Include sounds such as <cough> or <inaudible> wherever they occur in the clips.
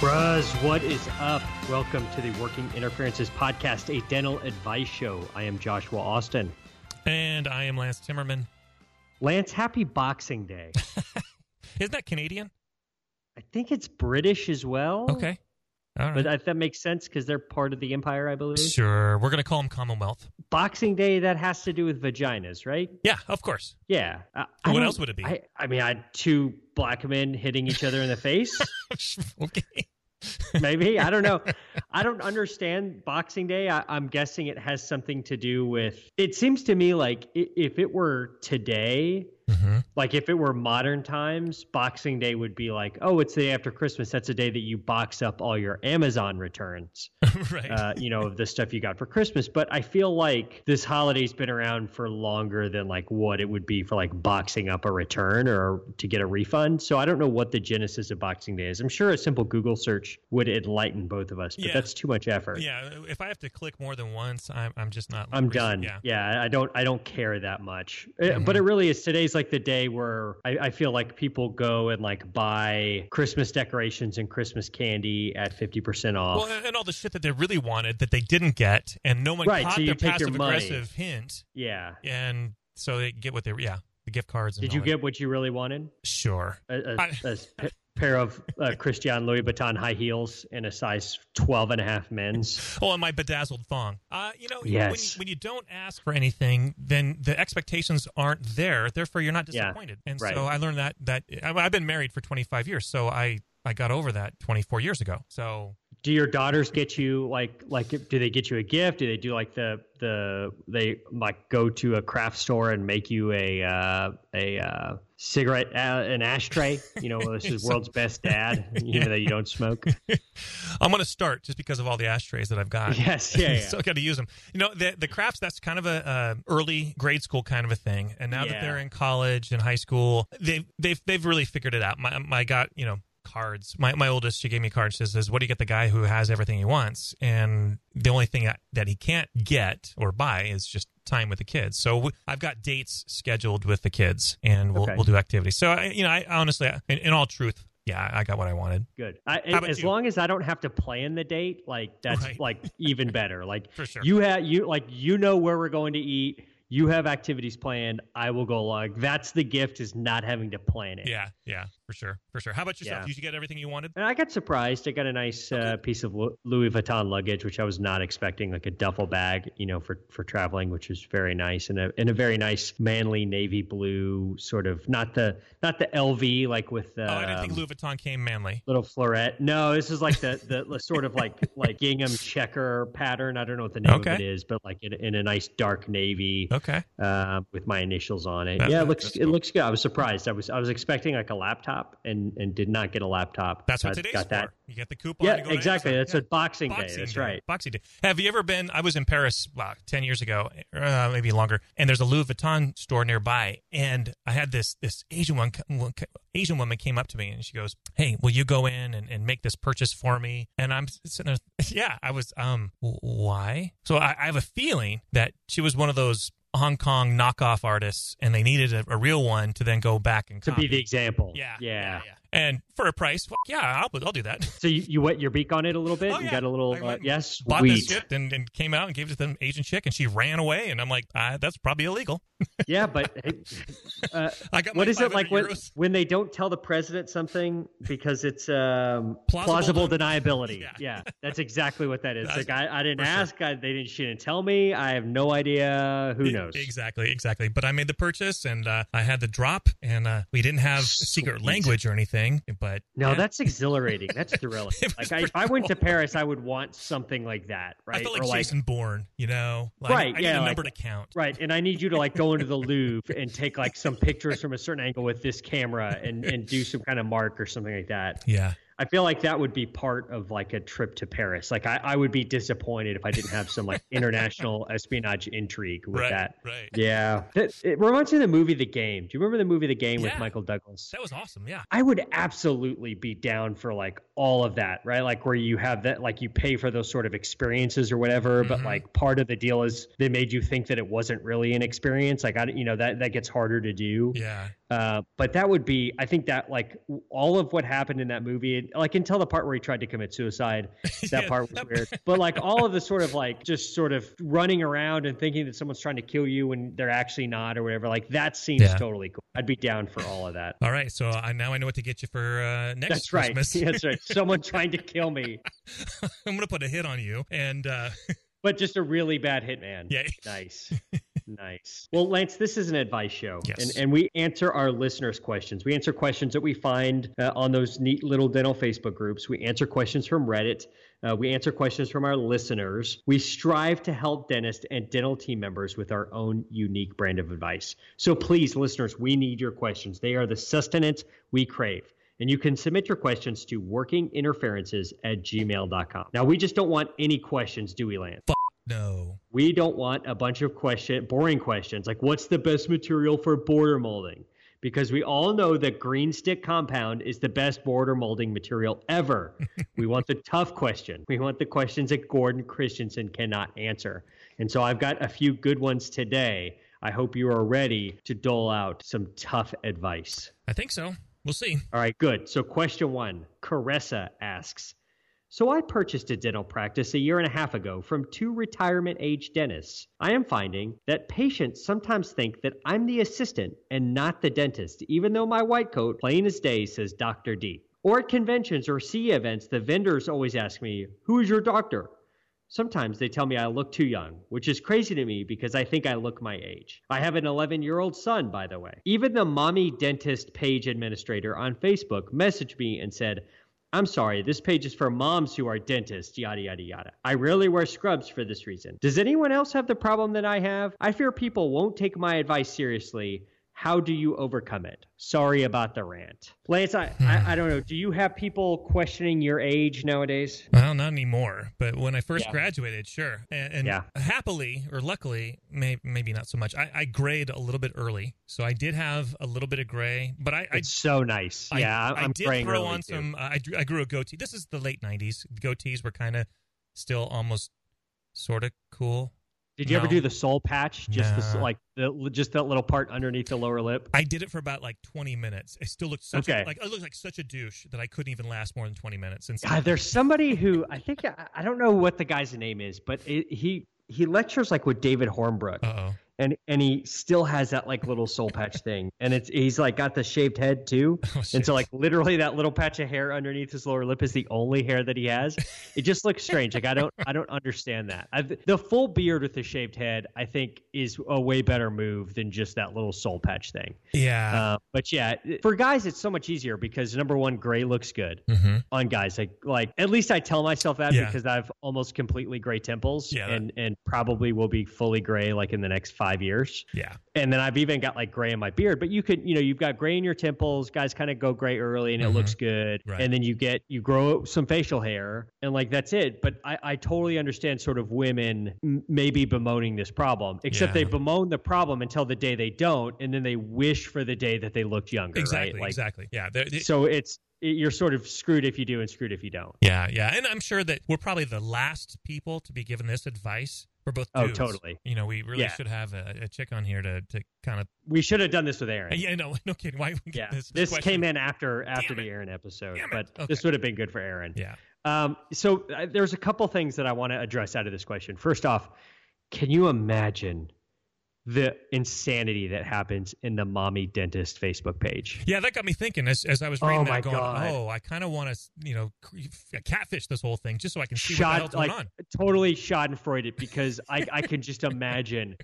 Bros, what is up? Welcome to the Working Interferences Podcast, a dental advice show. I am Joshua Austin. And I am Lance Timmerman. Lance, happy Boxing Day. <laughs> Isn't that Canadian? I think it's British as well. Okay. Right. But I, that makes sense because they're part of the empire, I believe. Sure. We're going to call them Commonwealth. Boxing Day, that has to do with vaginas, right? Yeah, of course. Yeah. I What don't- else would it be? I, I mean, I had two black men hitting each other in the face. <laughs> okay. Maybe I don't know. <laughs> I don't understand Boxing Day. I, I'm guessing it has something to do with. It seems to me like i- if it were today, hmm like if it were modern times, Boxing Day would be like, oh, it's the day after Christmas. That's a day that you box up all your Amazon returns, <laughs> right. uh, you know, of the stuff you got for Christmas. But I feel like this holiday's been around for longer than like what it would be for like boxing up a return or to get a refund. So I don't know what the genesis of Boxing Day is. I'm sure a simple Google search would enlighten both of us, but Yeah. that's too much effort. yeah. If I have to click more than once, I'm, I'm just not. I'm done. Yeah. Yeah. I don't. I don't care that much. Uh, Mhm. But it really is. Today's like the day where I, I feel like people go and like buy Christmas decorations and Christmas candy at fifty percent off. Well, and- all the shit that they really wanted that they didn't get, and no one Right, caught so their passive aggressive hint, yeah. and so they get what they yeah the gift cards. And Did you get what you really wanted? Sure. A, a, I- a <laughs> pair of uh, Christian Louis Vuitton high heels and a size 12 and a half men's. Oh, and my bedazzled thong. Uh, you know, when, Yes. you, when you don't ask for anything, then the expectations aren't there. Therefore, you're not Yeah, disappointed. And right. so I learned that that I've been married for 25 years, so I I got over that 24 years ago. So Do your daughters get you like like do they get you a gift? Do they do like the the they like go to a craft store and make you a uh, a uh, cigarette uh, an ashtray? You know, this is <laughs> world's best dad. Even though you don't smoke. <laughs> I'm going to start just because of all the ashtrays that I've got. Yes, yeah, <laughs> yeah. so I got to use them. You know, the the crafts that's kind of a uh, early grade school kind of a thing, and now that they're in college and high school, they've they've they've really figured it out. My my got you know cards. My my oldest, she gave me cards. card. She says, "What do you get the guy who has everything he wants?" And the only thing that, that he can't get or buy is just time with the kids. So w- I've got dates scheduled with the kids, and we'll Okay. we'll do activities. So I, you know, I honestly, in, in all truth, yeah, I got what I wanted Good. I, as you? long as I don't have to plan the date, like that's Right. like even <laughs> better. Like for sure. you have you like you know where we're going to eat. You have activities planned. I will go along. That's the gift is not having to plan it. yeah, yeah, for sure, for sure. How about yourself? Yeah. Did you get everything you wanted? And I got surprised. I got a nice uh, piece of Louis Vuitton luggage, which I was not expecting, like a duffel bag, you know, for, for traveling, which was very nice, and a and a very nice manly navy blue sort of not the not the LV like with the oh, I didn't think um, Louis Vuitton came manly. little floret. No, this is like the the, sort of like <laughs> like gingham checker pattern. I don't know what the name Okay. of it is, but like in, in a nice dark navy Okay. uh, with my initials on it. That- yeah, it looks that's it looks good. I was surprised. I was I was expecting like a laptop and and did not get a laptop. That's what Got- today's got that. for. You get the coupon. Yeah, to go exactly. That's Yeah. what Boxing, Day. That's Day. right. Boxing Day. Have you ever been? I was in Paris wow, ten years ago, uh, maybe longer, and there's a Louis Vuitton store nearby, and I had this this Asian one Asian woman came up to me and she goes, "Hey, will you go in and, and make this purchase for me?" And I'm sitting there, <laughs> yeah, I was, um, why? So I, I have a feeling that she was one of those Hong Kong knockoff artists, and they needed a, a real one to then go back and To copy. be the example. yeah, Yeah. yeah, And for a price, fuck yeah, I'll, I'll do that. So you, you wet your beak on it a little bit Oh, and yeah. got a little uh, yes, bought this sweet. shit and, and came out and gave it to the Asian chick, and she ran away. And I'm like, ah, that's probably illegal. <laughs> Yeah, but uh, I got what is it like when, when they don't tell the president something because it's um, Plausible plausible, deniability? <laughs> Yeah. Yeah. that's exactly what that is. That's- like I, I didn't for sure. ask. I, they didn't. She didn't tell me. I have no idea. Who knows? Exactly, exactly. But I made the purchase, and uh, I had the drop, and uh, we didn't have secret language or anything. But No, yeah, that's <laughs> exhilarating. That's thrilling. <laughs> Like I, if I went to. Paris, I would want something like that, right? I felt like or like Jason Bourne, you know, like, Right, I need yeah, a like- number to count. Right, and I need you to like go into the Louvre and take like some pictures from a certain angle with this camera and and do some kind of mark or something like that. Yeah, I feel like that would be part of like a trip to Paris. Like I, I would be disappointed if I didn't have some like international <laughs> espionage intrigue with right, that. right. Yeah, it, it reminds me of the movie The Game. Do you remember the movie The Game with Michael Douglas? That was awesome. Yeah. I would absolutely be down for like all of that, right? Like where you have that, like you pay for those sort of experiences or whatever, but Mhm. like part of the deal is they made you think that it wasn't really an experience. Like I, you know, that that gets harder to do. Yeah. Uh, but that would be, I think that like all of what happened in that movie, like until the part where he tried to commit suicide, <laughs> that Yeah, part was that- weird. But like all of the <laughs> sort of like just sort of running around and thinking that someone's trying to kill you when they're actually not or whatever, like that seems Yeah. totally cool. I'd be down for all of that. All right. So I, now I know what to get you for uh, next That's right. Christmas. <laughs> That's right. Someone trying to kill me, I'm going to put a hit on you. And uh, but just a really bad hitman. yeah. <laughs> Nice. nice. <laughs> Well, Lance, this is an advice show. Yes. And, and we answer our listeners' questions. We answer questions that we find uh, on those neat little dental Facebook groups. We answer questions from Reddit. Uh, we answer questions from our listeners. We strive to help dentists and dental team members with our own unique brand of advice. So please, listeners, we need your questions. They are the sustenance we crave. And you can submit your questions to workinginterferences at gmail.com. Now, we just don't want any questions, do we, Lance? No. We don't want a bunch of question, boring questions like what's the best material for border molding? Because we all know that green stick compound is the best border molding material ever. <laughs> we want the tough question. We want the questions that Gordon Christensen cannot answer. And so I've got a few good ones today. I hope you are ready to dole out some tough advice. I think so. We'll see. All right, good. So, question one Caressa asks So, I purchased a dental practice a year and a half ago from two retirement age dentists. I am finding that patients sometimes think that I'm the assistant and not the dentist, even though my white coat, plain as day, says Dr. D. Or at conventions or CE events, the vendors always ask me, Who is your doctor? Sometimes they tell me I look too young, which is crazy to me because I think I look my age. I have an 11 year old son, by the way. Even the mommy dentist page administrator on Facebook messaged me and said, I'm sorry, this page is for moms who are dentists, yada, yada, yada. I rarely wear scrubs for this reason. Does anyone else have the problem that I have? I fear people won't take my advice seriously. How do you overcome it? Sorry about the rant. Lance, I, I, I don't know. Do you have people questioning your age nowadays? Well, not anymore. But when I first Yeah. graduated, sure. And, and Yeah. happily or luckily, may, maybe not so much. I, I grayed a little bit early, so I did have a little bit of gray. But I, I It's so nice. I, yeah, I I'm did graying throw on too. some. Uh, I, I grew a goatee. This is the late '90s. Goatees were kind of still almost sort of cool. Did you ever do the soul patch? Just the, like the just that little part underneath the lower lip. I did it for about like 20 minutes. I still looked such Okay. a, like I looked like such a douche that I couldn't even last more than 20 minutes. And God, there's somebody who I think I, I don't know what the guy's name is, but it, he he lectures like with David Hornbrook, uh oh, and and he still has that like little soul patch thing, and it's he's like got the shaved head too, <laughs> oh and so like literally that little patch of hair underneath his lower lip is the only hair that he has. It just looks strange. Like I don't I don't understand that. i the full beard with the shaved head, I think, is a way better move than just that little soul patch thing. yeah, Uh, but yeah, for guys, it's so much easier because number one, gray looks good hmm on guys. Like, like at least I tell myself that Yeah. because I've almost completely gray temples, Yeah, and and probably will be fully gray like in the next five years. yeah, And then I've even got like gray in my beard. But you could, you know, you've got gray in your temples. Guys kind of go gray early, and it Mhm. looks good. Right. And then you get you grow some facial hair, and like that's it. But I, I totally understand sort of women m- maybe bemoaning this problem, except Yeah. they bemoan the problem until the day they don't, and then they wish for the day that they looked younger. exactly, right? Like, exactly. Yeah, there- it- So it's you're sort of screwed if you do and screwed if you don't. yeah, yeah. And I'm sure that we're probably the last people to be given this advice for both. Oh, totally. You know, we really Yeah. should have a, a chick on here to to kind of. We should have done this with Aaron. Yeah, no, <laughs> no kidding. Why? we get Yeah, this, this, came in after after Damn the it. Aaron episode, but Okay. this would have been good for Aaron. Yeah. Um, so uh, there's a couple things that I want to address out of this question. First off, can you imagine the insanity that happens in the mommy dentist Facebook page? Yeah, that got me thinking as, as I was reading Oh, that, my going, God. "Oh, I kind of want to, you know, catfish this whole thing just so I can see what the hell's Shot going like on." totally Schadenfreude because I I can just imagine.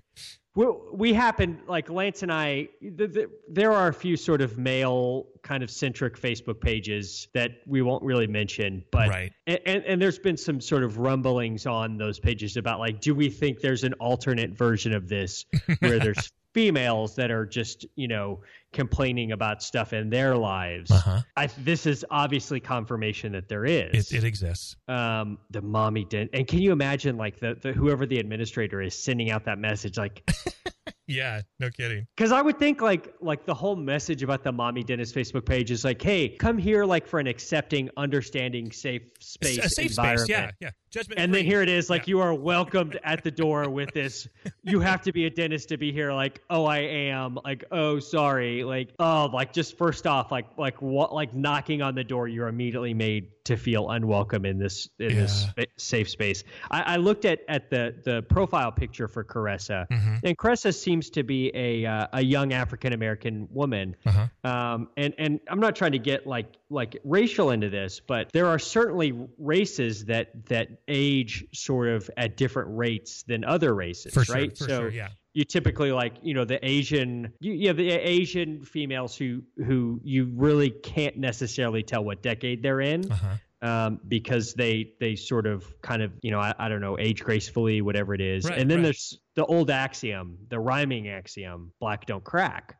We, we happen like Lance and I. The, the, there are a few sort of male kind of centric Facebook pages that we won't really mention, but Right. and, and, and there's been some sort of rumblings on those pages about like, do we think there's an alternate version of this where there's <laughs> females that are just you know complaining about stuff in their lives. Uh-huh. I, this is obviously confirmation that there is. It, it exists. um, the mommy didn't. And can you imagine, like the, the whoever the administrator is sending out that message, like <laughs> Yeah, no kidding. because I would think like like the whole message about the mommy dentist Facebook page is like, hey, come here like for an accepting, understanding, safe space, a safe environment. space. Yeah, yeah. Judgment. And then here it is, like Yeah. you are welcomed at the door with this. You have to be a dentist to be here. Like, oh, I am. Like, oh, sorry. Like, oh, like just first off, like, like what, like knocking on the door, you're immediately made to feel unwelcome in this in this Yeah. spa- safe space. I, I looked at at the the profile picture for Caressa, Mhm. and Caressa seems to be a uh, a young African American woman. Uh-huh. Um, and and I'm not trying to get like like racial into this, but there are certainly races that that age sort of at different rates than other races, For sure. right? For so sure. Yeah. you typically like you know the Asian you, you have the Asian females who who you really can't necessarily tell what decade they're in. Uh-huh. Um, because they they sort of kind of you know I, I don't know age gracefully whatever it is Right, and then right. there's the old axiom the rhyming axiom black don't crack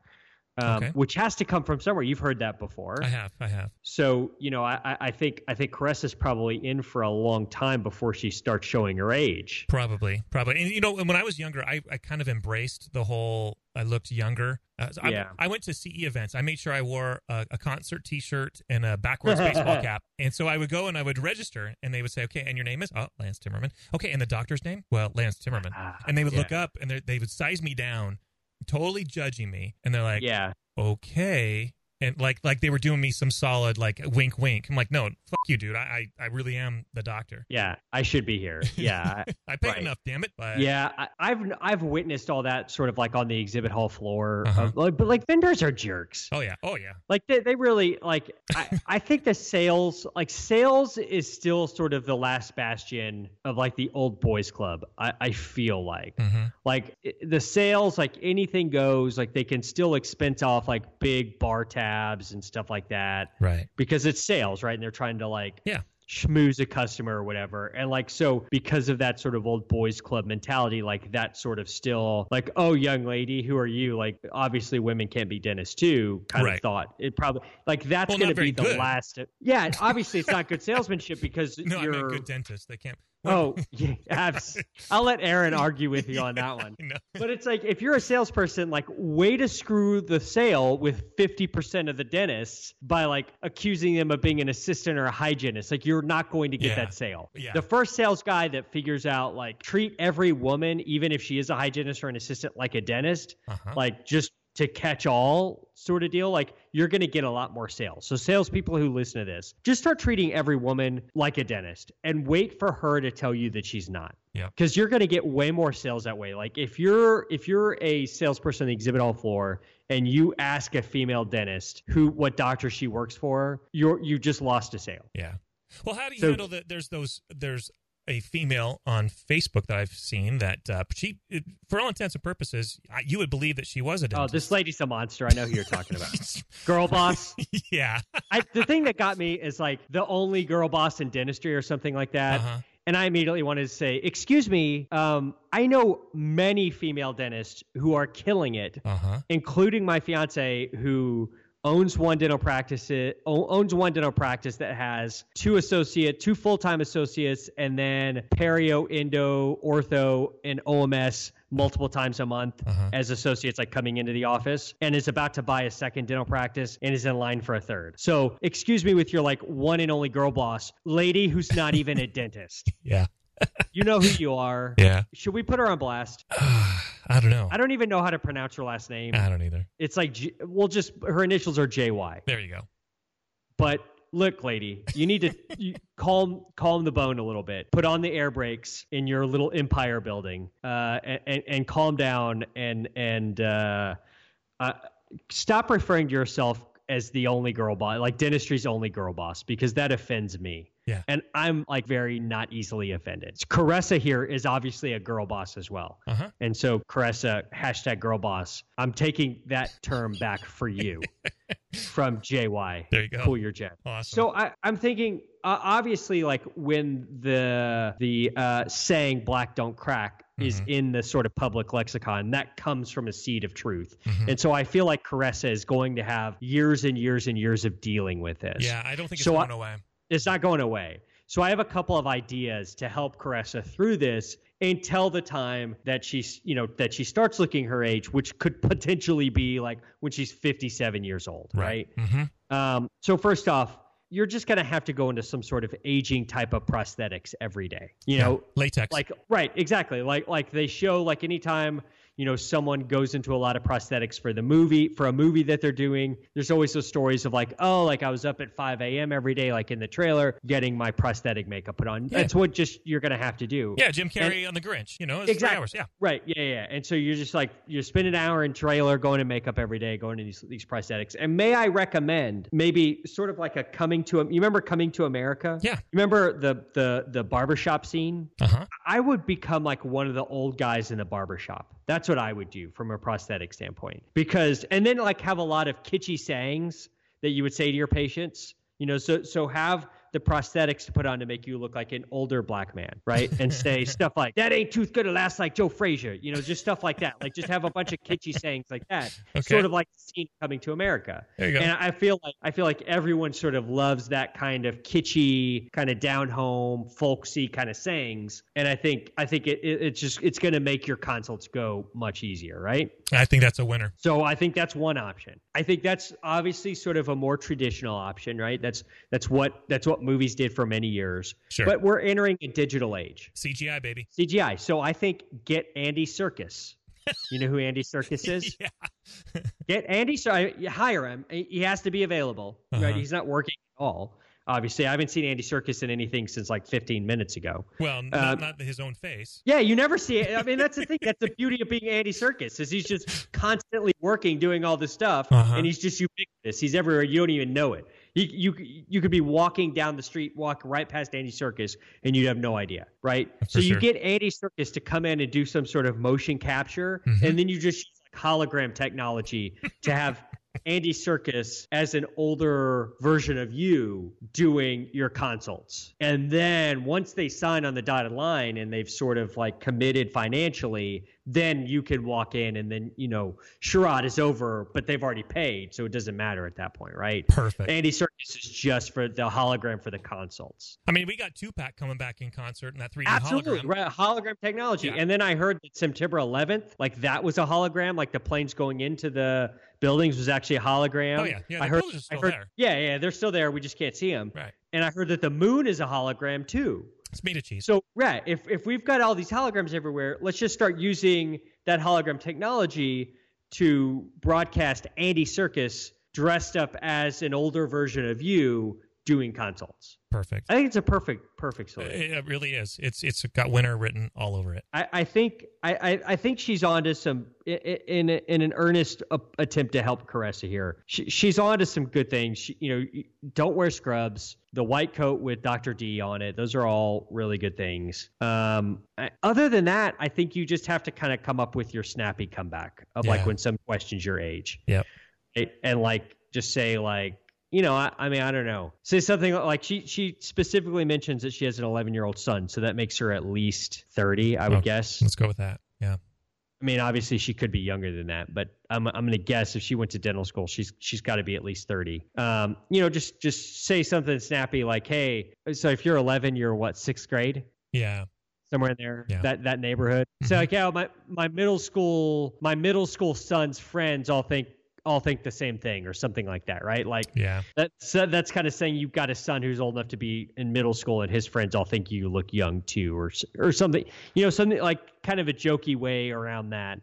um, Okay. which has to come from somewhere you've heard that before I have. I have. so you know, I, I- I think I think Caressa's probably in for a long time before she starts showing her age. Probably, probably. And you know, when I was younger, I, I kind of embraced the whole. I looked younger. Uh, so I, Yeah. I went to CE events. I made sure I wore a, a concert T-shirt and a backwards baseball <laughs> cap. And so I would go and I would register, and they would say, "Okay, and your name is oh Lance Timmerman. Okay, and the doctor's name? Well, Lance Timmerman." Ah, And they would yeah. look up and they would size me down, totally judging me, and they're like, yeah, "Okay." And like like they were doing me some solid like wink wink. I'm like, no, fuck you, dude. I I, I really am the doctor. yeah, I should be here. Yeah, <laughs> I- paid Right. enough, damn it. But yeah. I, I've I've witnessed all that sort of like on the exhibit hall floor. Uh-huh. Of, like, but like vendors are jerks. Oh yeah. Oh yeah. Like they, they really like. I, <laughs> I think the sales like sales is still sort of the last bastion of like the old boys club. I, I feel like. hmm like the sales like anything goes like they can still expense off like big bar tabs and stuff like that Right. because it's sales right and they're trying to like Yeah. schmooze a customer or whatever and like so because of that sort of old boys club mentality like that sort of still like oh young lady who are you like obviously women can't be dentists too kind Right. of thought it probably like that's Well, gonna be the good. last yeah obviously it's not good salesmanship because <laughs> No, I you're meant good dentist. They can't. Oh <laughs> <laughs> yeah abs- i'll let aaron argue with you on that one but it's like if you're a salesperson, like way to screw the sale with 50% of the dentists by like accusing them of being an assistant or a hygienist. Like you're not going to get Yeah. that sale. Yeah. The first sales guy that figures out like treat every woman, even if she is a hygienist or an assistant, like a dentist, Uh-huh. like just to catch all sort of deal, like you're going to get a lot more sales. So, salespeople who listen to this, just start treating every woman like a dentist and wait for her to tell you that she's not. Yep. Because you're going to get way more sales that way. Like if you're if you're a salesperson on the exhibit hall floor and you ask a female dentist who what doctor she works for, you're you just lost a sale. Yeah. Well, how do you So- handle that? There's those. There's a female on Facebook that I've seen that uh, she, for all intents and purposes, you would believe that she was a dentist. Oh, this lady's a monster. I know who you're talking about. <laughs> Girl boss. <laughs> yeah. I, the thing that got me is like the only girl boss in dentistry or something like that. Uh-huh. And I immediately wanted to say, "Excuse me, um, I know many female dentists who are killing it, Uh huh. including my fiance who owns one dental practice o- owns one dental practice that has two associate two full-time associates and then perio endo ortho and oms multiple times a month Uh-huh. as associates like coming into the office and is about to buy a second dental practice and is in line for a third so excuse me with your like one and only girl boss lady who's not even a dentist <laughs> Yeah. You know who you are <laughs> Yeah. should we put her on blast <sighs> I don't know. i don't even know how to pronounce her last name I don't either. it's like G- we'll just her initials are JY. There you go. But look, lady, you need to <laughs> you calm calm the bone a little bit. Put on the air brakes in your little empire building, uh, and, and and calm down and and uh, uh, stop referring to yourself as the only girl boss, like dentistry's only girl boss, because that offends me. Yeah. And I'm like very not easily offended. Caressa here is obviously a girl boss as well. Uh huh. And so Caressa, hashtag girl boss. I'm taking that term back for you <laughs> from JY. There you go. Cool your jet. Awesome. So I, I'm thinking, uh, obviously, like when the the uh, saying "black don't crack" is Mhm. in the sort of public lexicon. That comes from a seed of truth. Mhm. And so I feel like Caressa is going to have years and years and years of dealing with this. Yeah, I don't think it's So I- away. It's not going away. So I have a couple of ideas to help Caressa through this until the time that she's, you know, that she starts looking her age, which could <laughs> potentially be like when she's 57 years old, right? hmm Um, so first off, you're just going to have to go into some sort of aging type of prosthetics every day. You know, latex. like right, exactly. Like like they show like anytime you know someone goes into a lot of prosthetics for the movie for a movie that they're doing there's always those stories of like oh like i was up at 5 a.m every day like in the trailer getting my prosthetic makeup put on Yeah. that's what just you're gonna have to do yeah, Jim Carrey on the Grinch. You know, it's Exactly. three hours. Yeah. Right. Yeah, yeah. And so you're just like you're spending an hour in trailer, going to makeup every day, going to these these prosthetics. And may I recommend maybe sort of like a coming to you remember coming to America? Yeah. You remember the the the barbershop scene? Uh huh. I would become like one of the old guys in the barbershop. That's what I would do from a prosthetic standpoint. Because and then like have a lot of kitschy sayings that you would say to your patients. You know, so so have the prosthetics to put on to make you look like an older black man, right? And say <laughs> stuff like that ain't tooth gonna last like Joe Frazier, you know, just stuff like that. Like just have a bunch of kitschy sayings like that. Okay. Sort of like the scene coming to America. There you go. And I feel like I feel like everyone sort of loves that kind of kitschy, kind of down home, folksy kind of sayings. And I think I think it, it it's just it's going to make your consults go much easier, right? I think that's a winner. So I think that's one option. I think that's obviously sort of a more traditional option, right? That's that's what that's what movies did for many years. Sure. But we're entering a digital age. CGI, baby. CGI. So I think get Andy Serkis. <laughs> You know who Andy Serkis is? <laughs> yeah. Get Andy. You hire him. He has to be available. Uh-huh. Right? He's not working at all. Obviously, I haven't seen Andy Serkis in anything since like 15 minutes ago. Well, n- Uh, not his own face. Yeah, you never see it. I mean, that's the thing. That's the beauty of being Andy Serkis is he's just constantly working, doing all this stuff, Uh-huh. and he's just ubiquitous. He's everywhere. You don't even know it. You, you you could be walking down the street, walk right past Andy Serkis, and you'd have no idea, right? so you sure. get Andy Serkis to come in and do some sort of motion capture, Mhm. and then you just use like hologram technology to have Andy Serkis as an older version of you doing your consults. And then once they sign on the dotted line and they've sort of like committed financially, then you can walk in and then, you know, Sherrod is over, but they've already paid. So it doesn't matter at that point, right? Perfect. Andy Serkis is just for the hologram for the consults. I mean, we got Tupac coming back in concert and that 3D Absolutely, hologram. right? Hologram technology. Yeah. And then I heard that September 11th, like that was a hologram, like the planes going into the buildings was actually a hologram. Oh, yeah. Yeah, I heard, I heard- there. Yeah, yeah, they're still there. We just can't see them. Right. And I heard that the moon is a hologram too. It's made of cheese. So, right, if if we've got all these holograms everywhere, let's just start using that hologram technology to broadcast Andy Serkis dressed up as an older version of you doing consults. Perfect. I think it's a perfect perfect solution. It, really is. It's it's got winner written all over it. I, I think I, I, think she's on to some in in an earnest attempt to help Caressa here. She, she's on to some good things. She, you know, don't wear scrubs. The white coat with Dr. D on it. Those are all really good things. Um, I- other than that, I think you just have to kind of come up with your snappy comeback of like when some questions your age. Yep. It- and like just say like you know I, I mean i don't know say something like she she specifically mentions that she has an 11 year old son so that makes her at least 30 i would Oh. guess Let's go with that. Yeah. i mean obviously she could be younger than that but i'm, I'm going to guess if she went to dental school she's she's got to be at least 30 um you know just just say something snappy like hey so if you're 11 you're what sixth grade Yeah. somewhere in there Yeah. that that neighborhood so Mhm. like yeah my my middle school my middle school son's friends all think all think the same thing or something like that right like Yeah. that's uh, that's kind of saying you've got a son who's old enough to be in middle school and his friends all think you look young too or or something you know something like kind of a jokey way around that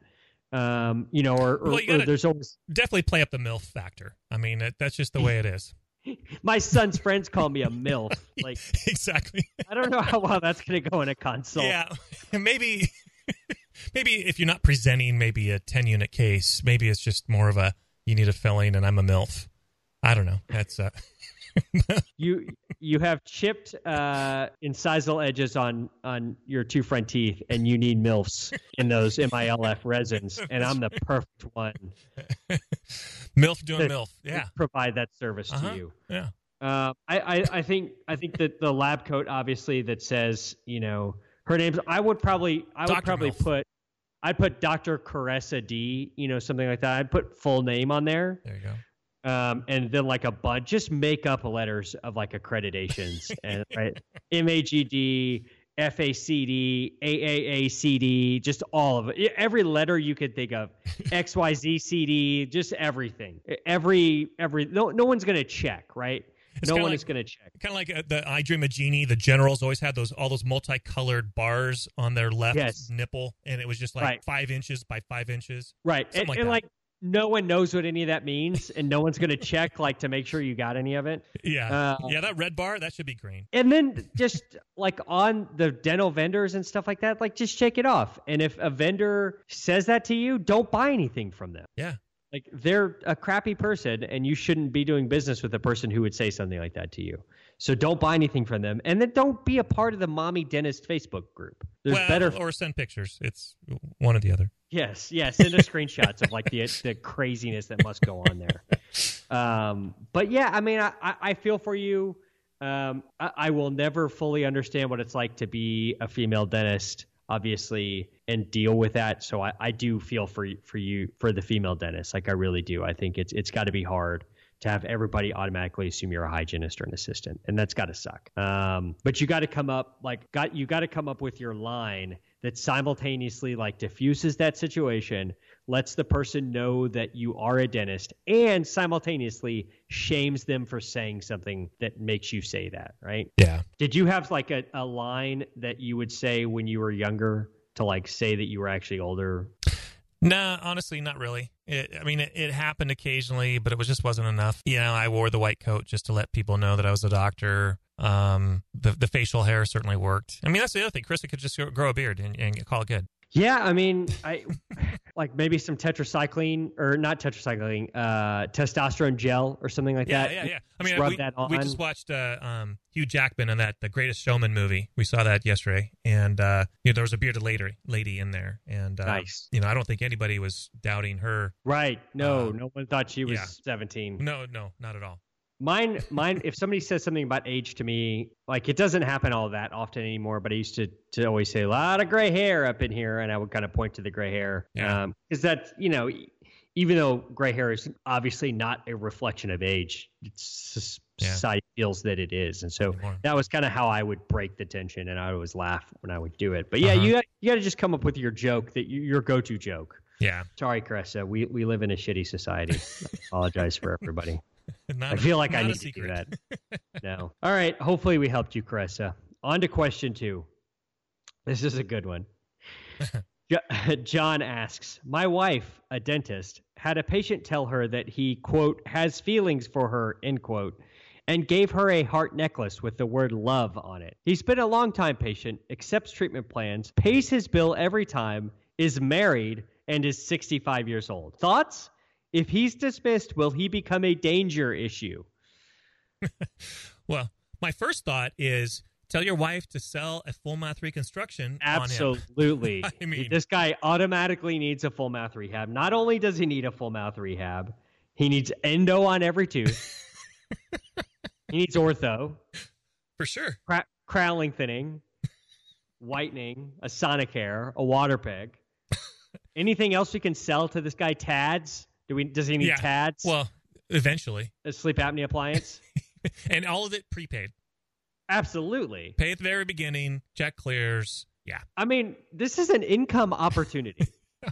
um you know or, or, Well, you or there's always Definitely play up the MILF factor. I mean, that, that's just the way it is. <laughs> my son's friends call me a milf <laughs> like exactly. i don't know how well that's going to go in a consult Yeah. <laughs> Maybe maybe if you're not presenting maybe a 10 unit case, maybe it's just more of a you need a filling and I'm a MILF. I don't know. That's uh <laughs> you you have chipped uh incisal edges on on your two front teeth and you need milfs in those milf resins and i'm the perfect one MILF doing MILF. Yeah. provide that service Uh-huh. to you Yeah. Uh, I, I, I think I think that the lab coat obviously that says you know Her name's. I would probably. I would Dr. probably Milf. put. I'd put Dr. Caressa D. You know, something like that. I'd put full name on there, There you go. um, and then like a bunch. Just make up letters of like accreditations <laughs> and right. M A G D. FACD, AAACD, just all of it. Every letter you could think of, <laughs> XYZCD, just everything. Every every no no one's gonna check, right? It's no one like- is gonna check. Kind of like uh, the I Dream of Jeannie. The generals always had those all those multicolored bars on their left Yes. nipple, and it was just like Right. five inches by five inches. Right. And, like and like no one knows what any of that means, and no one's gonna check like to make sure you got any of it. Yeah, Uh, yeah. That red bar that should be green. And then just like on the dental vendors and stuff like that, like just shake it off. And if a vendor says that to you, don't buy anything from them. Yeah. Like they're a crappy person and you shouldn't be doing business with a person who would say something like that to you. So don't buy anything from them. And then don't be a part of the mommy dentist Facebook group. There's well, better or send pictures. It's one or the other. Yes, yes. Send us screenshots of like the the craziness that must go on there. Um, but yeah, I mean, I, I feel for you. Um, I, I will never fully understand what it's like to be a female dentist, obviously, and deal with that. So I, I do feel for for you for the female dentist. Like I really do. I think it's it's got to be hard to have everybody automatically assume you're a hygienist or an assistant, and that's got to suck. Um, but you got to come up like got you got to come up with your line that simultaneously like diffuses that situation, lets the person know that you are a dentist, and simultaneously shames them for saying something that makes you say that. Right? Yeah. Did you have like a, a line that you would say when you were younger to like say that you were actually older? Nah, honestly, not really. It, I mean, it, it happened occasionally, but it was just wasn't enough. You know, I wore the white coat just to let people know that I was a doctor. Um, the the facial hair certainly worked. I mean, that's the other thing. Krista could just grow a beard and, and call it good. Yeah, I mean, I <laughs> like maybe some tetracycline or not tetracycline, uh, testosterone gel or something like Yeah, that. yeah, yeah. yeah. I mean, we, that we just watched uh, um, Hugh Jackman in that The Greatest Showman movie. We saw that yesterday, and uh, you know, there was a bearded lady lady in there, and uh, Nice. You know, I don't think anybody was doubting her. Right. No, Uh, no one thought she was yeah. 17. No, no, not at all. Mine, mine. If somebody says something about age to me, like it doesn't happen all that often anymore. But I used to to always say a lot of gray hair up in here, and I would kind of point to the gray hair. Yeah. Because that, you know, even though gray hair is obviously not a reflection of age, it's Yeah. society feels that it is, and so Anymore. that was kind of how I would break the tension, and I always laugh when I would do it. But yeah, Uh-huh. you got, you got to just come up with your joke that you, your go to joke. Yeah, Sorry, Caressa. We we live in a shitty society. I apologize for everybody. <laughs> not, I feel like I need to do that. <laughs> No. All right. Hopefully we helped you, Caressa. On to question two. This is a good one. <laughs> John asks, My wife, a dentist, had a patient tell her that he, quote, has feelings for her, end quote, and gave her a heart necklace with the word love on it. He's been a long-time patient, accepts treatment plans, pays his bill every time, is married, and is 65 years old. Thoughts? If he's dismissed, will he become a danger issue? <laughs> Well, my first thought is tell your wife to sell a full mouth reconstruction on him. Absolutely. <laughs> I mean- this guy automatically needs a full mouth rehab. Not only does he need a full mouth rehab, he needs endo on every tooth. <laughs> he needs ortho, For sure. cra- crown lengthening, whitening, a Sonicare, a Waterpik. Anything else we can sell to this guy? Tads? Do we? Does he need Yeah. Tads? Well, eventually. a sleep apnea appliance? <laughs> And all of it prepaid. Absolutely. Pay at the very beginning, check clears. Yeah. I mean, this is an income opportunity. <laughs>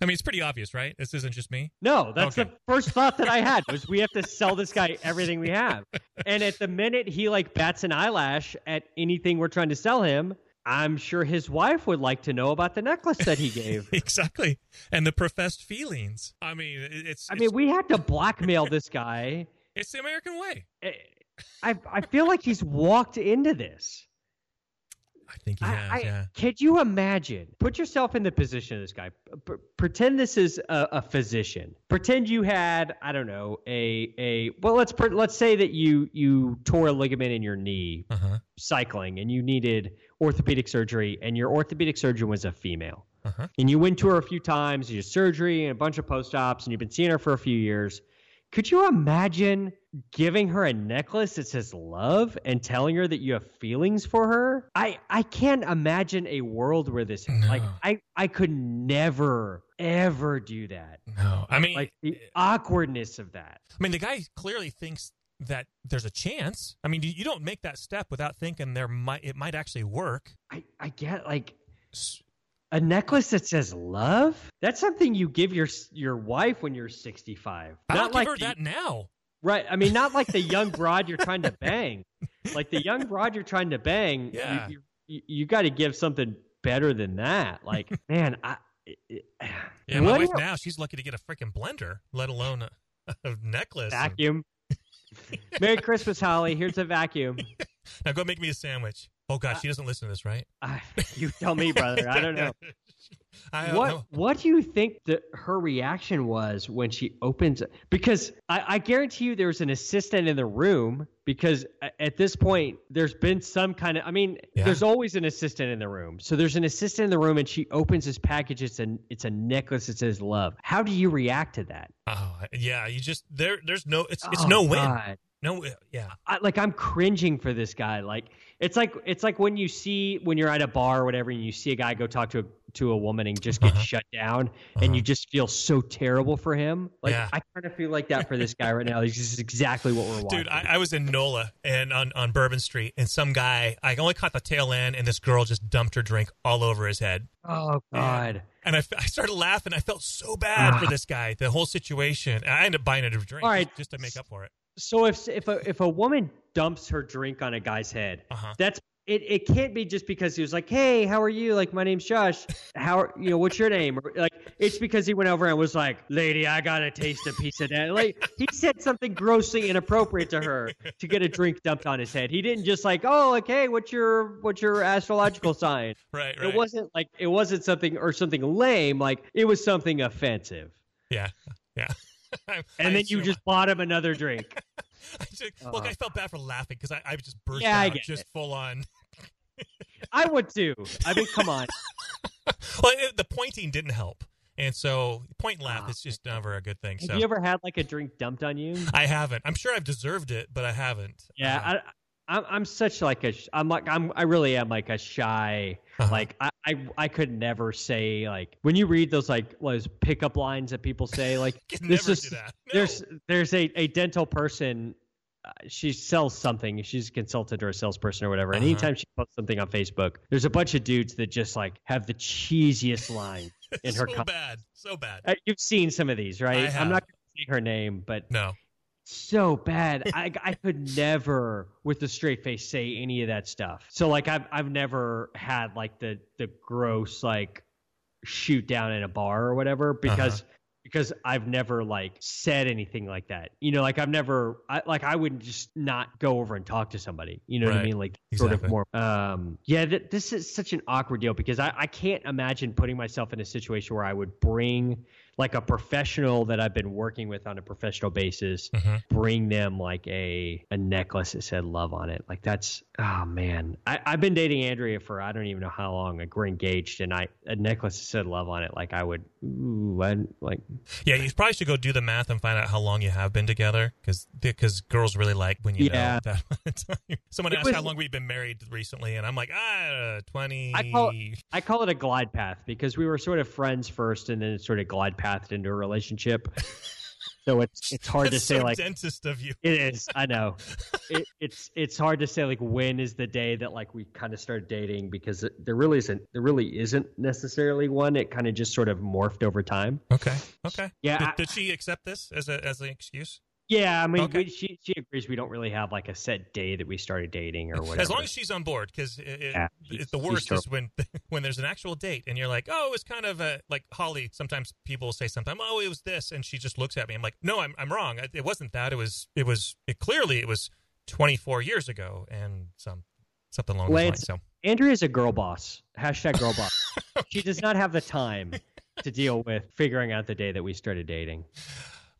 I mean, it's pretty obvious, right? This isn't just me. No, that's Okay. the first thought that I had was we have to <laughs> sell this guy everything we have. And at the minute he like bats an eyelash at anything we're trying to sell him, I'm sure his wife would like to know about the necklace that he <laughs> gave. exactly. And the professed feelings. I mean, it's I it's, mean, we had to blackmail this guy. <laughs> it's the American way. Eh, I I feel like he's walked into this. I think he has, I, yeah. Could you imagine? Put yourself in the position of this guy. P- pretend this is a, a physician. Pretend you had, I don't know, a a. Well, let's pre- let's say that you you tore a ligament in your knee Uh-huh. cycling, and you needed orthopedic surgery, and your orthopedic surgeon was a female, Uh-huh. and you went to her a few times, you did surgery and a bunch of post ops, and you've been seeing her for a few years. Could you imagine giving her a necklace that says love and telling her that you have feelings for her. I I can't imagine a world where this like I I could never ever do that. No, I mean, Like the eh, awkwardness of that. I mean, the guy clearly thinks that there's a chance. I mean, you- don't make that step without thinking there might it might actually work. I I get like S- a necklace that says love. That's something you give your your wife when you're 65. I Not don't like give her the- that now. Right. I mean, not like the young <laughs> broad you're trying to bang. Like the young broad you're trying to bang. Yeah. You, you, you got to give something better than that. Like, <laughs> man, I. it- Yeah, my wife now she's lucky to get a freaking blender, let alone a, <laughs> a necklace. and- vacuum. Merry Christmas, Holly. Here's a vacuum. Now go make me a sandwich. Oh God, uh, she doesn't listen to this, right? I, you tell me, brother. I don't know. I What know. What do you think that her reaction was when she opens? Because I, I guarantee you, there's an assistant in the room. Because at this point, there's been some kind of. I mean, Yeah. there's always an assistant in the room. So there's an assistant in the room, and she opens this package. It's a it's a necklace that says love. How do you react to that? Oh yeah, you just there. There's no. It's it's Oh, no win. God. No. Uh, yeah. I, like I'm cringing for this guy. Like it's like it's like when you see when you're at a bar or whatever, and you see a guy go talk to a to a woman and just get Uh-huh. shut down, Uh-huh. and you just feel so terrible for him. Like Yeah. I kind of feel like that for this guy right now. This is exactly what we're watching. Dude, I, I was in NOLA and on, on Bourbon Street, and some guy, I only caught the tail end, and this girl just dumped her drink all over his head. oh God. And I started laughing. I felt so bad for Ah. this guy, the whole situation. And I ended up buying a drink All right. just, just to make up for it. So if if a if a woman dumps her drink on a guy's head, Uh-huh. that's it. It can't be just because he was like, "Hey, how are you? Like, my name's Josh. How are, you know? What's your name?" Or, like, it's because he went over and was like, "Lady, I gotta taste a piece of that." Like, he said something grossly inappropriate to her to get a drink dumped on his head. He didn't just like, "Oh, like, hey, what's your what's your astrological sign?" Right, <laughs> right. It wasn't like it wasn't something or something lame. Like, it was something offensive. yeah, yeah. <laughs> I- And I then you just bought him another drink. <laughs> I just, look, Uh. I felt bad for laughing because I, I just burst Yeah, out just it. full on. I would too. I mean, come on. <laughs> Well, it, the pointing didn't help. And so point and laugh Ah, is just never a good thing. Have So you ever had like a drink dumped on you? I haven't. I'm sure I've deserved it, but I haven't. Yeah, Uh, I, I'm I'm such like a I'm like I'm I really am like a shy Uh-huh. like I, I I could never say like when you read those like those pickup lines that people say like <laughs> this is. No. there's there's a a dental person. Uh, she sells something. She's a consultant or a salesperson or whatever. And Uh-huh. anytime she posts something on Facebook, there's a bunch of dudes that just like have the cheesiest line <laughs> in her. so bad, so bad. Uh, You've seen some of these, right? I'm not going to say her name, but No, so bad. <laughs> I I could never, with a straight face, say any of that stuff. So like I've I've never had like the the gross like shoot down in a bar or whatever because because I've never like said anything like that. You know, like I've never I like I wouldn't just not go over and talk to somebody. You know what I mean? Like sort of more. Um, yeah, th- this is such an awkward deal because I I can't imagine putting myself in a situation where I would bring like a professional that I've been working with on a professional basis Mhm. bring them like a a necklace that said love on it. Like that's oh man. I, I've been dating Andrea for I don't even know how long. Like we're engaged and I a necklace that said love on it, like I would ooh, I like yeah, you probably should go do the math and find out how long you have been together, because because girls really like when you Yeah. know that. <laughs> Someone It asked how long we've been married recently, and I'm like, ah, twenty. I call I call it a glide path because we were sort of friends first and then it sort of glide pathed into a relationship. so it's <laughs> it's hard to say so like dentist of you. It is. I know. <laughs> it, it's it's hard to say like when is the day that like we kind of started dating because it, there really isn't there really isn't necessarily one. It kind of just sort of morphed over time. Okay, okay. Yeah, Did, I- did she accept this as a as an excuse? Yeah, I mean, Okay. we, she she agrees we don't really have like a set day that we started dating or whatever. As long as she's on board, because Yeah, the worst is when <laughs> when there's an actual date and you're like, oh, it's kind of a like Holly. Sometimes people will say sometimes, oh, it was this, and she just looks at me. I'm like, no, I'm I'm wrong. It wasn't that. It was it was it clearly it was 24 years ago and some something along those Lance- lines. So Andrea is a girl boss. Hashtag girl boss. <laughs> She does not have the time to deal with figuring out the day that we started dating.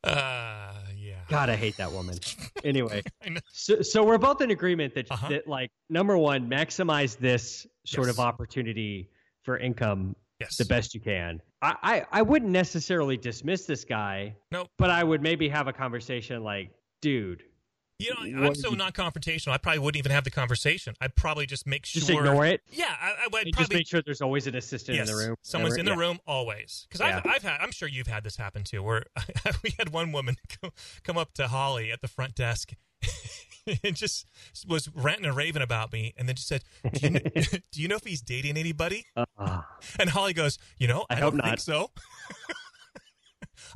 uh. God, I hate that woman. Anyway, <laughs> so so we're both in agreement that Uh-huh. that like number one, maximize this sort Yes. of opportunity for income Yes. the best you can. I, I I wouldn't necessarily dismiss this guy, Nope. but I would maybe have a conversation like, dude, You know, I'm so non-confrontational. I probably wouldn't even have the conversation. I'd probably just make sure. Just ignore it. Yeah, I, I would And just make sure there's always an assistant yes, in the room. someone's in the Yeah. room always. Because Yeah. I've, I've had. I'm sure you've had this happen too. Where <laughs> we had one woman <laughs> come, up to Holly at the front desk. <laughs> and just was ranting and raving about me, and then just said, "Do you, kn- do you know if he's dating anybody?" Uh, And Holly goes, "You know, I, I don't hope think so.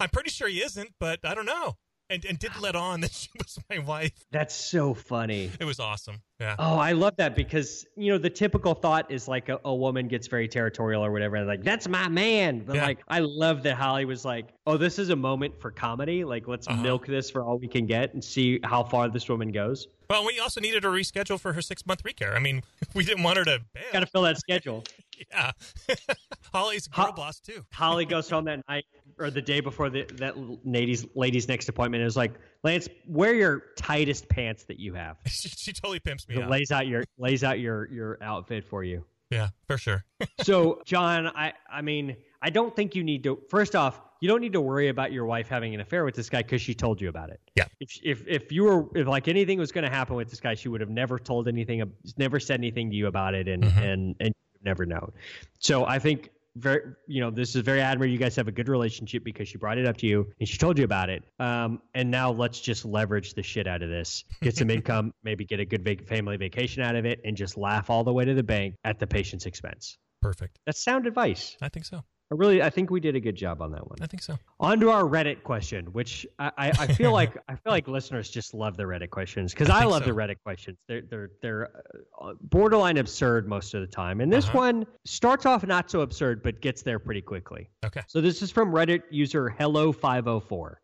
I'm pretty sure he isn't, but I don't know." And and didn't let on that <laughs> she was my wife. that's so funny. It was awesome. Yeah. Oh, I love that because you know the typical thought is like a, a woman gets very territorial or whatever, and like that's my man. But Yeah. like I love that Holly was like, "Oh, this is a moment for comedy. Like let's Uh-huh. milk this for all we can get and see how far this woman goes." Well, we also needed to reschedule for her six month recare. I mean, <laughs> we didn't want her to bail. Got to fill that schedule. <laughs> Yeah. Holly's a girl Ho- boss too. Holly goes home that night or the day before the, that lady's lady's next appointment is like, "Lance, wear your tightest pants that you have." <laughs> She, she totally pimps me It out. lays out your lays out your your outfit for you. Yeah, for sure. <laughs> so john i i mean i don't think you need to first off you don't need to worry about your wife having an affair with this guy because she told you about it Yeah. if if, if you were if like anything was going to happen with this guy she would have never told anything never said anything to you about it and Mhm. and and never known so i think very you know this is very admirable you guys have a good relationship because she brought it up to you and she told you about it um and now let's just leverage the shit out of this get some income <laughs> maybe get a good vac- family vacation out of it and just laugh all the way to the bank at the patient's expense Perfect. that's sound advice. I think so. I really, I think we did a good job on that one. I think so. On to our Reddit question, which I, I, I feel <laughs> like I feel like listeners just love the Reddit questions because I I, love so. the Reddit questions. They're they're they're uh, borderline absurd most of the time, and this Uh-huh. one starts off not so absurd but gets there pretty quickly. Okay. So this is from Reddit user Hello504.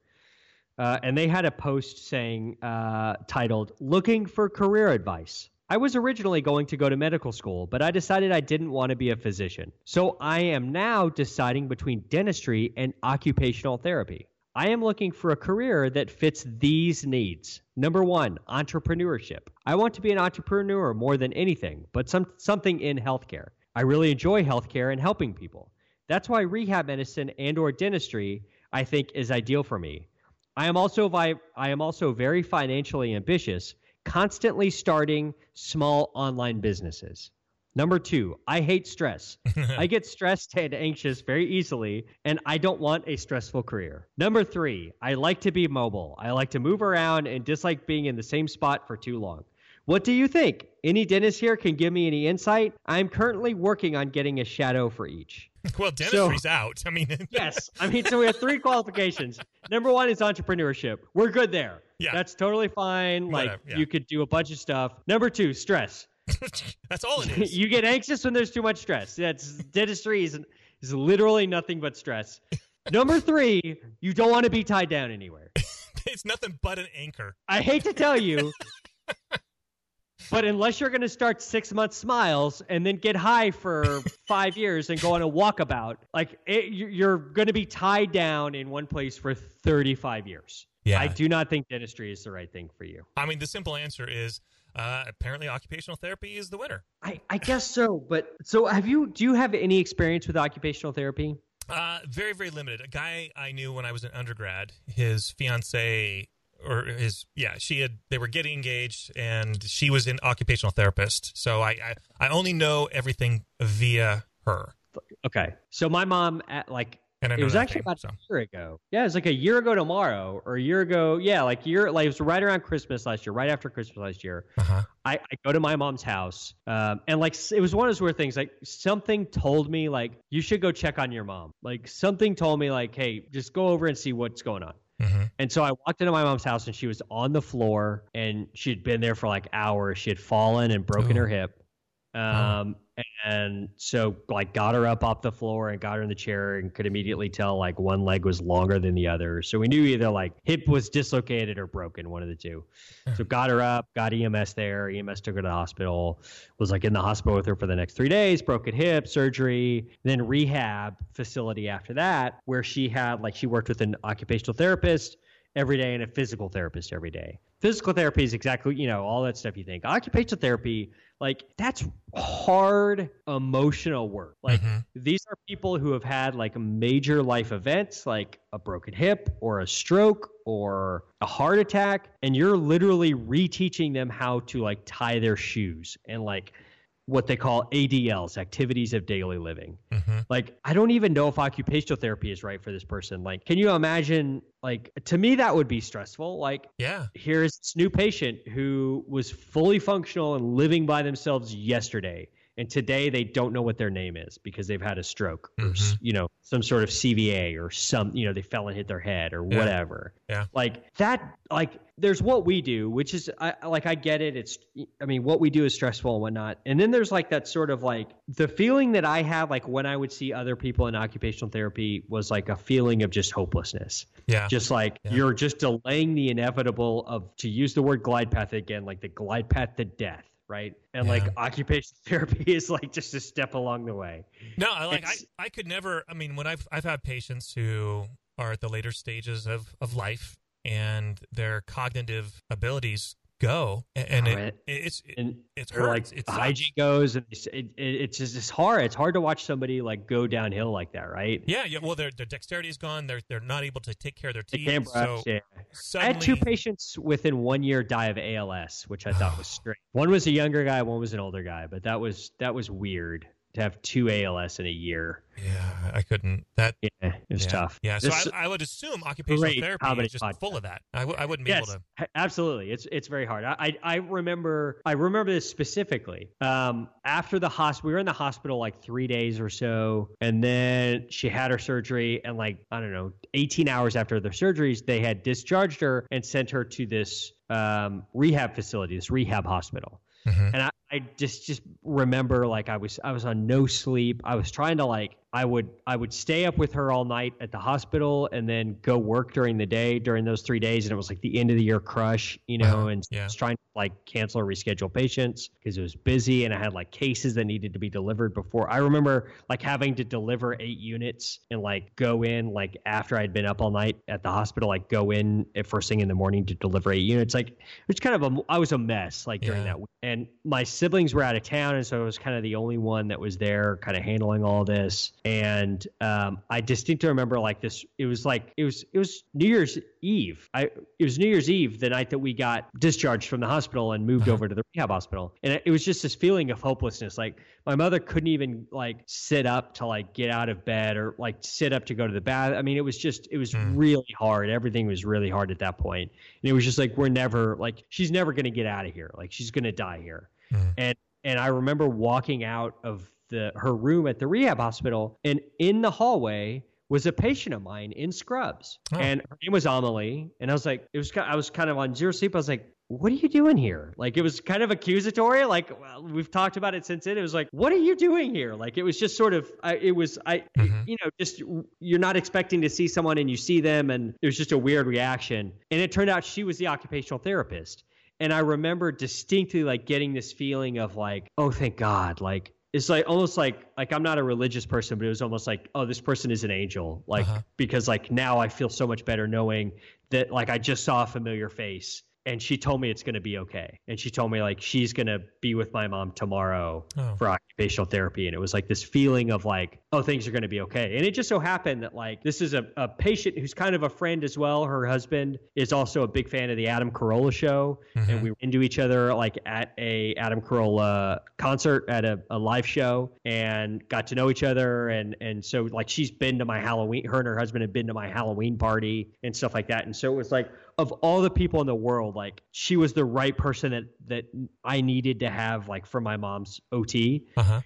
Uh, and they had a post saying, uh, titled, Looking for Career Advice. I was originally going to go to medical school, but I decided I didn't want to be a physician. So I am now deciding between dentistry and occupational therapy. I am looking for a career that fits these needs. Number one, entrepreneurship. I want to be an entrepreneur more than anything, but some, something in healthcare. I really enjoy healthcare and helping people. That's why rehab medicine and or dentistry I think is ideal for me. I am also vi- I am also very financially ambitious, constantly starting small online businesses. Number 2, I hate stress. <laughs> I get stressed and anxious very easily, and I don't want a stressful career. Number 3, I like to be mobile. I like to move around and dislike being in the same spot for too long. What do you think? Any dentist here can give me any insight? I'm currently working on getting a shadow for each. <laughs> Well, dentistry's out. I mean, <laughs> Yes. I mean, so we have three qualifications. Number one is entrepreneurship. We're good there. Yeah. That's totally fine. Like, yeah. you could do a bunch of stuff. Number two, stress. <laughs> that's all it <laughs> is. you get anxious when there's too much stress. That's dentistry is, is literally nothing but stress. Number three, you don't want to be tied down anywhere. <laughs> it's nothing but an anchor. I hate to tell you, but unless you're going to start six month smiles and then get high for five years and go on a walkabout, like it, you're going to be tied down in one place for 35 years. Yeah. I do not think dentistry is the right thing for you. I mean, the simple answer is uh, apparently occupational therapy is the winner. I, I guess so, but so have you? Do you have any experience with occupational therapy? Uh, very, very limited. A guy I knew when I was an undergrad, his fiance or his yeah, she had they were getting engaged, and she was an occupational therapist. So I I, I only know everything via her, Okay, so my mom at like and it was actually about so. a year ago. Yeah, it was like a year ago tomorrow, or a year ago. Yeah, like year, like it was right around Christmas last year, right after Christmas last year. Uh-huh. I, I go to my mom's house, um, and like it was one of those weird things. Like something told me like you should go check on your mom. Like something told me like, hey, just go over and see what's going on. hmm And so I walked into my mom's house, and she was on the floor, and she'd been there for like hours. She had fallen and broken Oh. her hip. Um, and so like got her up off the floor and got her in the chair and could immediately tell like one leg was longer than the other. So we knew either like hip was dislocated or broken, one of the two. Hmm. So got her up, got EMS there. EMS took her to the hospital. Was like in the hospital with her for the next three days. Broken hip, surgery, then rehab facility after that, where she had like she worked with an occupational therapist every day and a physical therapist every day. Physical therapy is exactly you know all that stuff you think. Occupational therapy like that's hard emotional work. Like Mhm. these are people who have had like major life events like a broken hip or a stroke or a heart attack and you're literally reteaching them how to like tie their shoes and like what they call ADLs, activities of daily living. Mhm. Like I don't even know if occupational therapy is right for this person. Like can you imagine like to me that would be stressful. Like Yeah. here's this new patient who was fully functional and living by themselves yesterday and today they don't know what their name is because they've had a stroke or Mhm. you know some sort of cva or some you know they fell and hit their head or Yeah. whatever Yeah. like that like there's what we do which is I, I- like i get it it's i mean what we do is stressful and whatnot and then there's like that sort of like the feeling that i have like when i would see other people in occupational therapy was like a feeling of just hopelessness Yeah. just like Yeah. you're just delaying the inevitable of to use the word glide path again like the glide path to death right? And like occupational <laughs> therapy is like just a step along the way. No, I like I, I could never I mean when I've I've had patients who are at the later stages of, of life and their cognitive abilities go and, and it, it's it, and it's like hurts. It hygiene goes and it's, it, it, it's just it's hard it's hard to watch somebody like go downhill like that right Yeah, yeah. Well, their their dexterity is gone. They're they're not able to take care of their they teeth. brush, so yeah. suddenly, I had two patients within one year die of ALS, which I thought was <sighs> strange. One was a younger guy, one was an older guy, but that was that was weird to have two ALS in a year. Yeah, I couldn't. That Yeah, it was yeah. tough. Yeah, so This- I, I would assume occupational therapy is just podcast. full of that. I w- I wouldn't be yes, able to. absolutely. It's it's very hard. I, I I remember I remember this specifically. Um, after the hospital, we were in the hospital like three days or so, and then she had her surgery, and like I don't know, 18 hours after the surgeries, they had discharged her and sent her to this um, rehab facility, this rehab hospital. Mhm. And I, I just just remember like I was I was on no sleep. I was trying to like I would I would stay up with her all night at the hospital and then go work during the day during those three days. And it was like the end of the year crush, you know, Uh-huh. and Yeah. trying to like cancel or reschedule patients because it was busy and I had like cases that needed to be delivered before. I remember like having to deliver eight units and like go in like after I'd been up all night at the hospital, like go in at first thing in the morning to deliver eight units. Like it was kind of a I was a mess like during Yeah. that week. And my siblings were out of town, and so I was kind of the only one that was there, kind of handling all this. And um, I distinctly remember like this. It was like it was it was New Year's Eve. I it was New Year's Eve, the night that we got discharged from the hospital and moved Uh-huh. over to the rehab hospital. And it- was just this feeling of hopelessness. Like my mother couldn't even like sit up to like get out of bed or like sit up to go to the bath. I mean, it was just it was Mm. really hard. Everything was really hard at that point. And it was just like we're never like she's never going to get out of here. Like she's going to die here. Mm. And and I remember walking out of the her room at the rehab hospital and in the hallway was a patient of mine in scrubs. Oh. And her name was Amelie. And I was like, it was I was kind of on zero sleep. I was like, what are you doing here? Like it was kind of accusatory. Like well, we've talked about it since then. It was like, what are you doing here? Like it was just sort of, I, it was, I, Mhm. you know, just you're not expecting to see someone and you see them, and it was just a weird reaction. And it turned out she was the occupational therapist. And I remember distinctly like getting this feeling of like, oh, thank God. Like it's like almost like like I'm not a religious person, but it was almost like, oh, this person is an angel. Like Uh-huh. because like now I feel so much better knowing that like I just saw a familiar face and she told me it's going to be okay. And she told me like she's going to be with my mom tomorrow Oh. for occupational therapy. And it was like this feeling of like, oh, things are going to be okay. And it just so happened that like this is a, a patient who's kind of a friend as well. Her husband is also a big fan of the Adam Carolla show. Mhm. And we were into each other like at a Adam Carolla concert at a, a live show and got to know each other. And, and so like she's been to my Halloween, her and her husband have been to my Halloween party and stuff like that. And so it was like, of all the people in the world, like she was the right person that, that I needed to have like for my mom's OT. Uh-huh.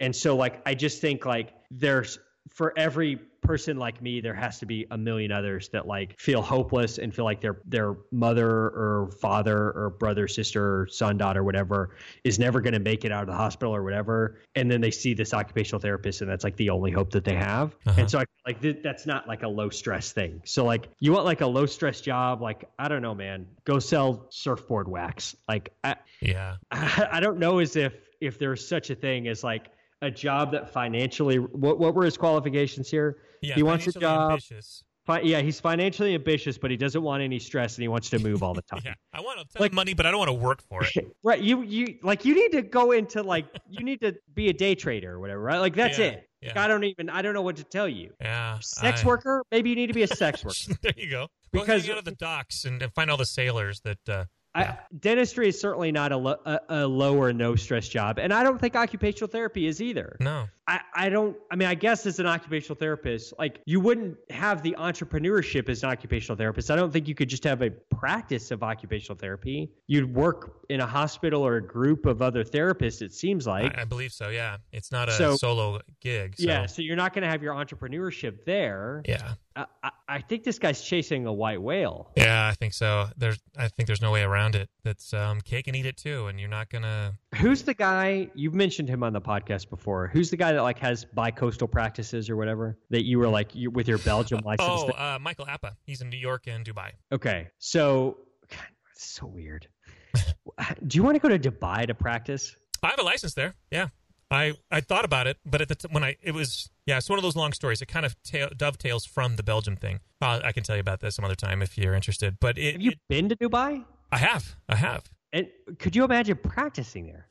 And so like I just think like there's for every person like me there has to be a million others that like feel hopeless and feel like their their mother or father or brother sister or son daughter whatever is never going to make it out of the hospital or whatever. And then they see this occupational therapist and that's like the only hope that they have. Uh-huh. and so I like th- that's not like a low stress thing. So like you want like a low stress job? Like I don't know man. Go sell surfboard wax. Like I, Yeah. <laughs> I don't know as if if there's such a thing as like a job that financially what what were his qualifications here? Yeah. He wants a job. Ambitious. Fi- yeah, he's financially ambitious, but he doesn't want any stress, and he wants to move all the time. <laughs> Yeah, I want a ton Like- money, but I don't want to work for it. <laughs> Right. You you like you need to go into like you need to be a day trader or whatever, right? Like that's Yeah, it. yeah. Like, I don't even I don't know what to tell you. Yeah, Sex I- worker? Maybe you need to be a sex worker. <laughs> there you go. Because- go to the docks and, and find all the sailors that. Uh, I, dentistry is certainly not a, lo- a, a low or no stress job, and I don't think occupational therapy is either. no, I, I don't I mean I guess as an occupational therapist, like you wouldn't have the entrepreneurship as an occupational therapist. I don't think you could just have a practice of occupational therapy. You'd work in a hospital or a group of other therapists, it seems like. I, I believe so. Yeah, it's not a So- solo gig. So, yeah, so you're not going to have your entrepreneurship there. yeah, I, I, I think this guy's chasing a white whale. yeah. I think so. There's, I think there's no way around it. That's um, cake and eat it too, and you're not gonna. Who's the guy? You've mentioned him on the podcast before. Who's the guy that like has bi-coastal practices or whatever that you were like you, with your Belgium <laughs> license? Oh, uh, Michael Apa. He's in New York and Dubai. Okay, so God, it's so weird. <laughs> Do you want to go to Dubai to practice? I have a license there. Yeah, I I thought about it, but at the t- when I it was yeah, it's one of those long stories. It kind of tail, dovetails from the Belgium thing. Uh, I can tell you about this some other time if you're interested. But it, Have you it- been to Dubai? I have, I have. And could you imagine practicing there?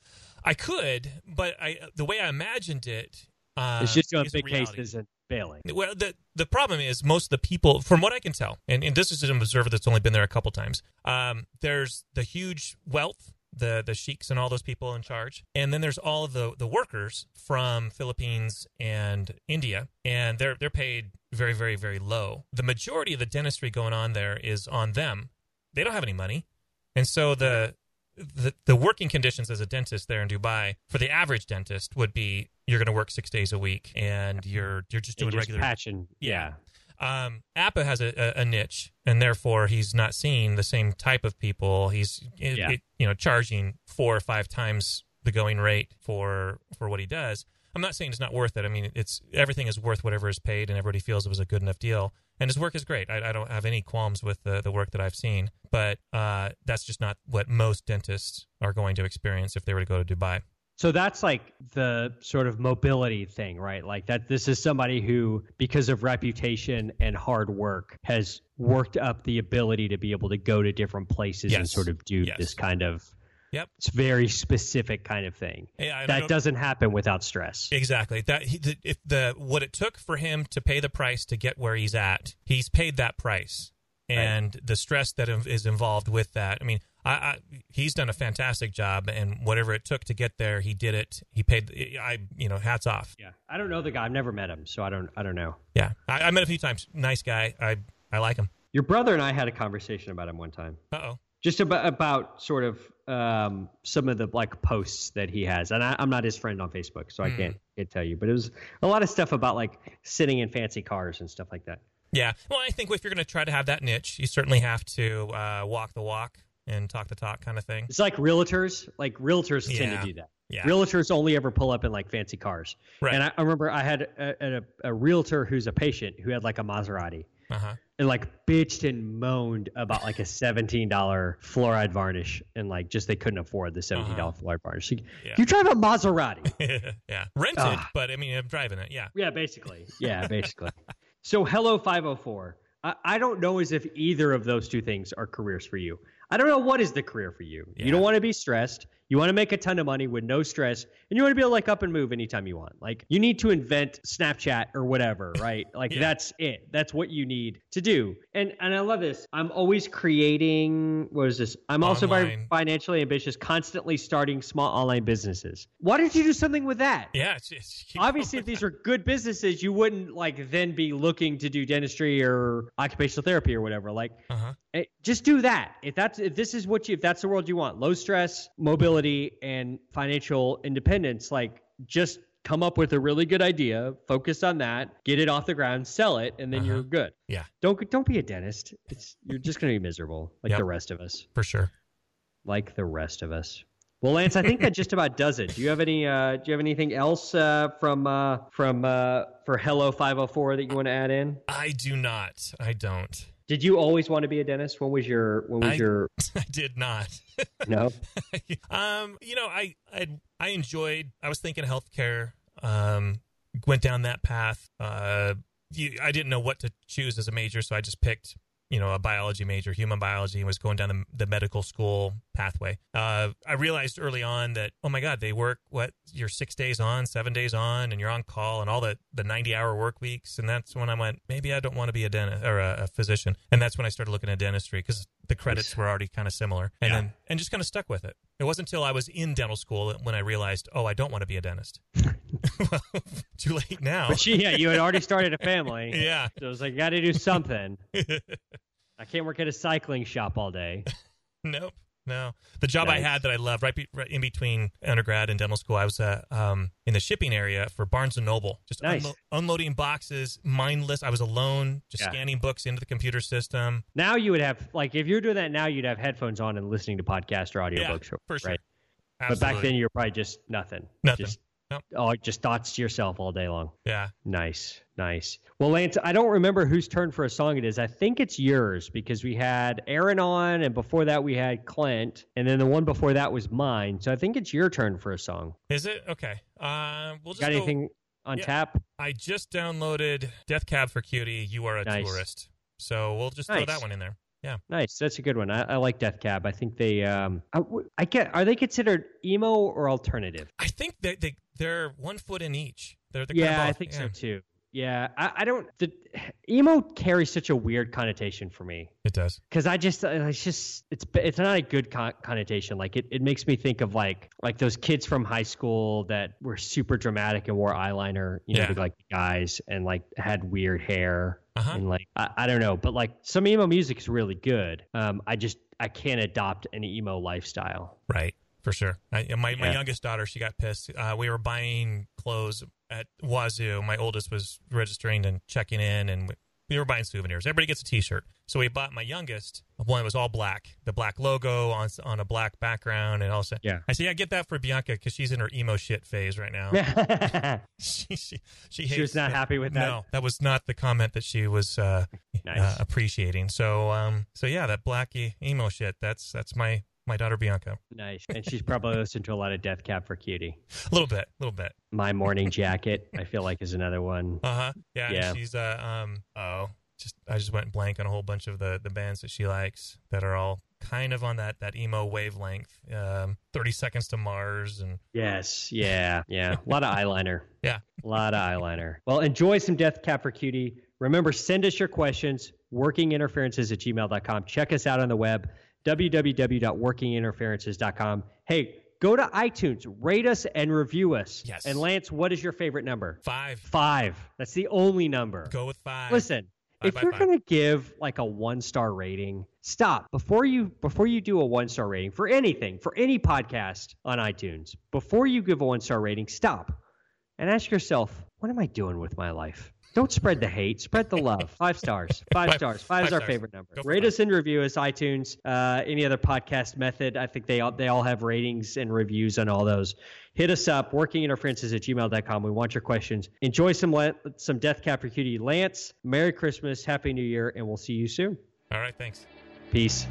I could, but I the way I imagined it. Uh, it's just doing is big reality. cases and failing. Well, the the problem is most of the people, from what I can tell, and, and this is an observer that's only been there a couple times. Um, there's the huge wealth, the the sheiks and all those people in charge, and then there's all of the the workers from Philippines and India, and they're they're paid very very very low. The majority of the dentistry going on there is on them. They don't have any money, and so the the, the working conditions as a dentist there in Dubai for the average dentist would be you're going to work six days a week and you're you're just doing just regular patching. Yeah. um, Apa has a, a, niche, and therefore he's not seeing the same type of people. He's Yeah. it- you know charging four or five times the going rate for for what he does. I'm not saying it's not worth it. I mean, it's everything is worth whatever is paid, and everybody feels it was a good enough deal. And his work is great. I, I don't have any qualms with the, the work that I've seen, but uh, that's just not what most dentists are going to experience if they were to go to Dubai. So that's like the sort of mobility thing, right? Like that this is somebody who, because of reputation and hard work, has worked up the ability to be able to go to different places and sort of do Yes. this kind of Yep. it's very specific kind of thing. Yeah, that doesn't happen without stress. Exactly. That he, the, if the what it took for him to pay the price to get where he's at, he's paid that price, and the stress that is involved with that. I mean, I, I he's done a fantastic job, and whatever it took to get there, he did it. He paid. I you know, hats off. Yeah. I don't know the guy. I've never met him, so I don't I don't know. Yeah, I, I met a few times. Nice guy. I I like him. Your brother and I had a conversation about him one time. Uh oh. Just about about sort of um, some of the like posts that he has, and I, I'm not his friend on Facebook, so I Hmm. can't can't tell you. But it was a lot of stuff about like sitting in fancy cars and stuff like that. Yeah. Well, I think if you're going to try to have that niche, you certainly have to uh, walk the walk and talk the talk, kind of thing. It's like realtors, like realtors tend to do that. Yeah. Realtors only ever pull up in like fancy cars. Right. And I, I remember I had a, a, a realtor who's a patient who had like a Maserati. Uh huh. And like bitched and moaned about like a seventeen dollar fluoride varnish and like just they couldn't afford the seventeen dollar fluoride varnish. Like, Uh-huh. Yeah. You drive a Maserati. <laughs> yeah. Rented, Ah. but I mean, I'm driving it. Yeah. yeah, basically. Yeah, basically. so hello five oh four. I, I don't know as if either of those two things are careers for you. I don't know what is the career for you. Yeah. You don't want to be stressed. You want to make a ton of money with no stress, and you want to be able to like up and move anytime you want. Like you need to invent Snapchat or whatever, right? Like Yeah. that's it. That's what you need to do. And and I love this. I'm always creating. What is this? I'm also very Online. financially ambitious, constantly starting small online businesses. Why don't you do something with that? Yeah. It's, it's, Obviously, if these are good businesses, you wouldn't like then be looking to do dentistry or occupational therapy or whatever. Like, Uh-huh. eh, just do that. If that's if this is what you if that's the world you want, low stress, mobility, and financial independence. Like, just come up with a really good idea, focus on that, get it off the ground, sell it, and then Uh-huh. you're good. Yeah. Don't don't be a dentist. It's you're just gonna be miserable like Yep. the rest of us. For sure. Like the rest of us. Well, Lance, I think that just about does it. Do you have any? Uh, do you have anything else uh, from uh, from uh, for Hello 504 that you want to add in? I do not. I don't. Did you always want to be a dentist? When was your when was I- your <laughs> I did not. <laughs> no? um, you know, I, I I enjoyed. I was thinking healthcare. Um, went down that path. Uh, you, I didn't know what to choose as a major, so I just picked you know a biology major, human biology, and was going down the, the medical school pathway. Uh, I realized early on that oh my god, they work what you're six days on, seven days on, and you're on call, and all the the ninety hour work weeks, and that's when I went maybe I don't want to be a dentist or a, a physician, and that's when I started looking at dentistry because the credits were already kind of similar, and Yeah. then and just kind of stuck with it. It wasn't until I was in dental school when I realized, oh, I don't want to be a dentist. <laughs> well, too late now. But she, yeah, you had already started a family. <laughs> yeah. So it was like, got to do something. <laughs> I can't work at a cycling shop all day. Nope. No. The job I had that I loved right, be, right in between undergrad and dental school, I was uh, um, in the shipping area for Barnes and Noble, just Nice. unlo- unloading boxes, mindless. I was alone, just Yeah. scanning books into the computer system. Now you would have like if you're doing that now, you'd have headphones on and listening to podcasts or audiobooks. Yeah, for sure. Right. But back then you're probably just nothing. Nothing. Just, Nope. Oh, just thoughts to yourself all day long. yeah. Nice, nice. Well, Lance, I don't remember whose turn for a song it is. I think it's yours because we had Aaron on, and before that we had Clint, and then the one before that was mine. So I think it's your turn for a song. Is it? Okay. Um, we'll just Got go- anything on Yeah. tap? I just downloaded Death Cab for Cutie. You are a Nice. tourist. So we'll just throw that one in there. Yeah. Nice, that's a good one. I, I like Death Cab. I think they, um, I, I get. Are they considered emo or alternative? I think they, they, they're one foot in each. They're, they're yeah, kind of I think Yeah. so too. Yeah, I, I don't. The emo carries such a weird connotation for me. It does. because I just it's just it's it's not a good con- connotation. Like it, it makes me think of like like those kids from high school that were super dramatic and wore eyeliner, you know, Yeah. like guys and like had weird hair Uh-huh. and like I, I don't know, but like some emo music is really good. Um, I just I can't adopt an emo lifestyle. Right, for sure. I, my my Yeah. youngest daughter, she got pissed. Uh, we were buying clothes at Wazzu. My oldest was registering and checking in, and we, we were buying souvenirs. Everybody gets a T-shirt, so we bought my youngest one was all black, the black logo on on a black background, and all that. Yeah. I said, I get that for Bianca because she's in her emo shit phase right now. <laughs> she she, she she was not it. happy with that. No, that was not the comment that she was uh, Nice. uh, appreciating. So um, so yeah, that black emo shit. That's that's my my daughter Bianca. nice, and she's probably <laughs> listened to a lot of Death Cab for Cutie. A little bit, a little bit. My Morning Jacket, I feel like, is another one. Uh huh. Yeah. Yeah. She's uh um oh just I just went blank on a whole bunch of the the bands that she likes that are all kind of on that that emo wavelength. Um, Thirty Seconds to Mars and Yes, yeah, yeah. A lot of eyeliner. Yeah. A lot of eyeliner. Well, enjoy some Death Cab for Cutie. Remember, send us your questions, workinginterferences at gmail.com. Check us out on the web, www.workinginterferences.com. Hey, go to iTunes, rate us, and review us. Yes. And Lance, what is your favorite number? five. Five. That's the only number. Go with five. Listen, If you're to give like a one star rating, stop before you before you do a one star rating for anything for any podcast on iTunes. Before you give a one star rating, stop and ask yourself, what am I doing with my life? Don't spread the hate, spread the love. <laughs> Five stars, five, Five- stars. Five, is our stars. favorite number. Go Rate us and review us, iTunes. Uh, any other podcast method? I think they all they all have ratings and reviews on all those. Hit us up, workinginterferences at gmail.com. We want your questions. Enjoy some la- some Death Cab for Cutie. Lance, Merry Christmas, Happy New Year, and we'll see you soon. All right. Thanks. Peace.